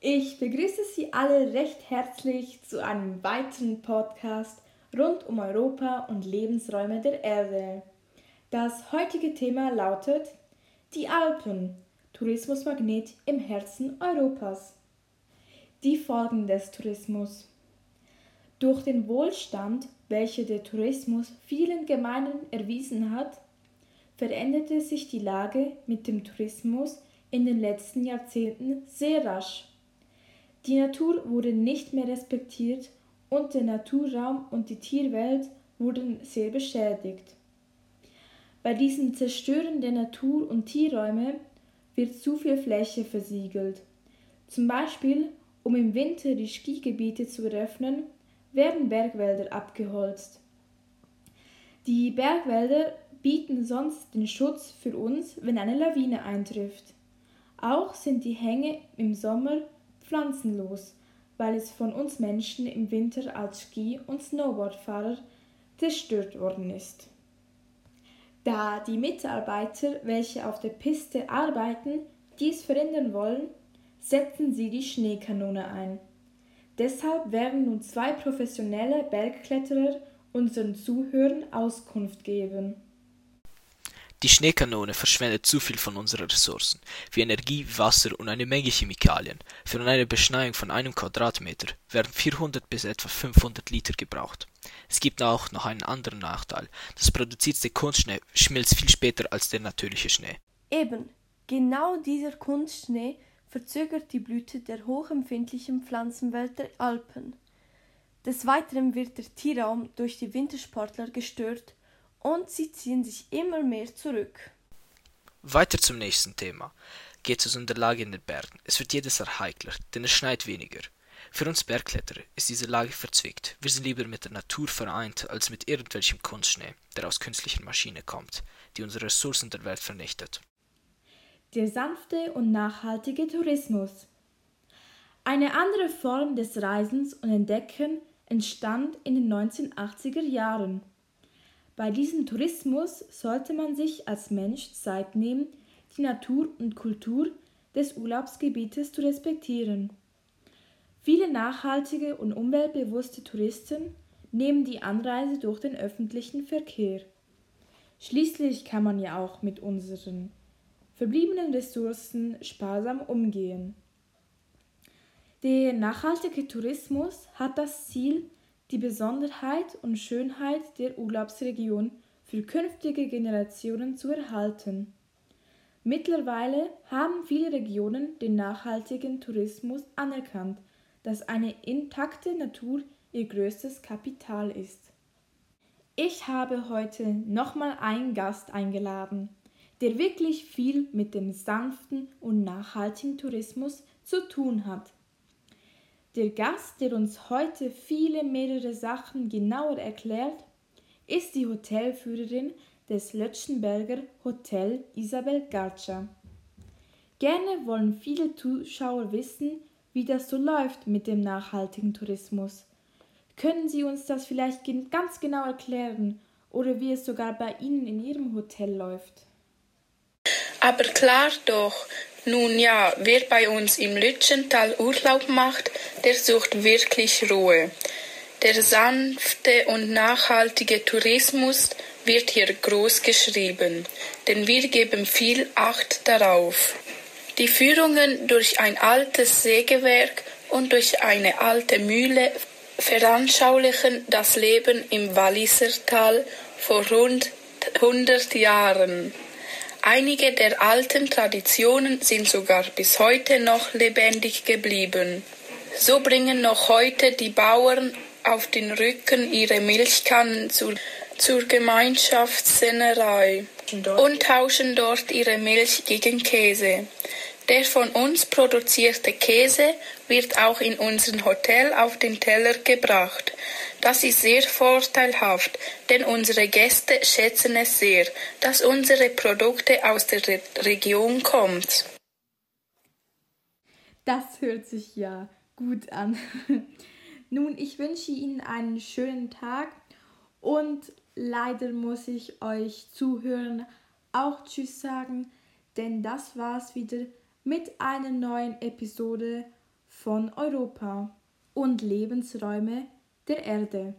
Ich begrüße Sie alle recht herzlich zu einem weiteren Podcast rund um Europa und Lebensräume der Erde. Das heutige Thema lautet Die Alpen, Tourismusmagnet im Herzen Europas. Die Folgen des Tourismus. Durch den Wohlstand, welcher der Tourismus vielen Gemeinden erwiesen hat, veränderte sich die Lage mit dem Tourismus in den letzten Jahrzehnten sehr rasch. Die Natur wurde nicht mehr respektiert und der Naturraum und die Tierwelt wurden sehr beschädigt. Bei diesem Zerstören der Natur- und Tierräume wird zu viel Fläche versiegelt. Zum Beispiel, um im Winter die Skigebiete zu eröffnen, werden Bergwälder abgeholzt. Die Bergwälder bieten sonst den Schutz für uns, wenn eine Lawine eintrifft. Auch sind die Hänge im Sommer pflanzenlos, weil es von uns Menschen im Winter als Ski- und Snowboardfahrer zerstört worden ist. Da die Mitarbeiter, welche auf der Piste arbeiten, dies verhindern wollen, setzen sie die Schneekanone ein. Deshalb werden nun zwei professionelle Bergkletterer unseren Zuhörern Auskunft geben. Die Schneekanone verschwendet zu viel von unseren Ressourcen, wie Energie, Wasser und eine Menge Chemikalien. Für eine Beschneiung von einem Quadratmeter werden 400 bis etwa 500 Liter gebraucht. Es gibt auch noch einen anderen Nachteil. Das produzierte Kunstschnee schmilzt viel später als der natürliche Schnee. Eben, genau dieser Kunstschnee verzögert die Blüte der hochempfindlichen Pflanzenwelt der Alpen. Des Weiteren wird der Tierraum durch die Wintersportler gestört und sie ziehen sich immer mehr zurück. Weiter zum nächsten Thema. Geht es um die Lage in den Bergen. Es wird jedes Jahr heikler, denn es schneit weniger. Für uns Bergkletterer ist diese Lage verzwickt. Wir sind lieber mit der Natur vereint, als mit irgendwelchem Kunstschnee, der aus künstlicher Maschine kommt, die unsere Ressourcen der Welt vernichtet. Der sanfte und nachhaltige Tourismus. Eine andere Form des Reisens und Entdecken entstand in den 1980er Jahren. Bei diesem Tourismus sollte man sich als Mensch Zeit nehmen, die Natur und Kultur des Urlaubsgebietes zu respektieren. Viele nachhaltige und umweltbewusste Touristen nehmen die Anreise durch den öffentlichen Verkehr. Schließlich kann man ja auch mit unseren verbliebenen Ressourcen sparsam umgehen. Der nachhaltige Tourismus hat das Ziel, die Besonderheit und Schönheit der Urlaubsregion für künftige Generationen zu erhalten. Mittlerweile haben viele Regionen den nachhaltigen Tourismus anerkannt, dass eine intakte Natur ihr größtes Kapital ist. Ich habe heute nochmal einen Gast eingeladen, der wirklich viel mit dem sanften und nachhaltigen Tourismus zu tun hat. Der Gast, der uns heute viele mehrere Sachen genauer erklärt, ist die Hotelführerin des Lötschenberger Hotel Isabel Garcia. Gerne wollen viele Zuschauer wissen, wie das so läuft mit dem nachhaltigen Tourismus. Können Sie uns das vielleicht ganz genau erklären oder wie es sogar bei Ihnen in Ihrem Hotel läuft? Aber klar doch, nun ja, wer bei uns im Lütschental Urlaub macht, der sucht wirklich Ruhe. Der sanfte und nachhaltige Tourismus wird hier groß geschrieben, denn wir geben viel Acht darauf. Die Führungen durch ein altes Sägewerk und durch eine alte Mühle veranschaulichen das Leben im Wallisertal vor rund 100 Jahren. Einige der alten Traditionen sind sogar bis heute noch lebendig geblieben. So bringen noch heute die Bauern auf den Rücken ihre Milchkannen zur, zur Gemeinschaftssennerei und tauschen dort ihre Milch gegen Käse. Der von uns produzierte Käse wird auch in unserem Hotel auf den Teller gebracht. Das ist sehr vorteilhaft, denn unsere Gäste schätzen es sehr, dass unsere Produkte aus der Re Region kommen. Das hört sich ja gut an. Nun, ich wünsche Ihnen einen schönen Tag und leider muss ich euch zuhören auch Tschüss sagen, denn das war's wieder mit einer neuen Episode von Europa und Lebensräume der Erde.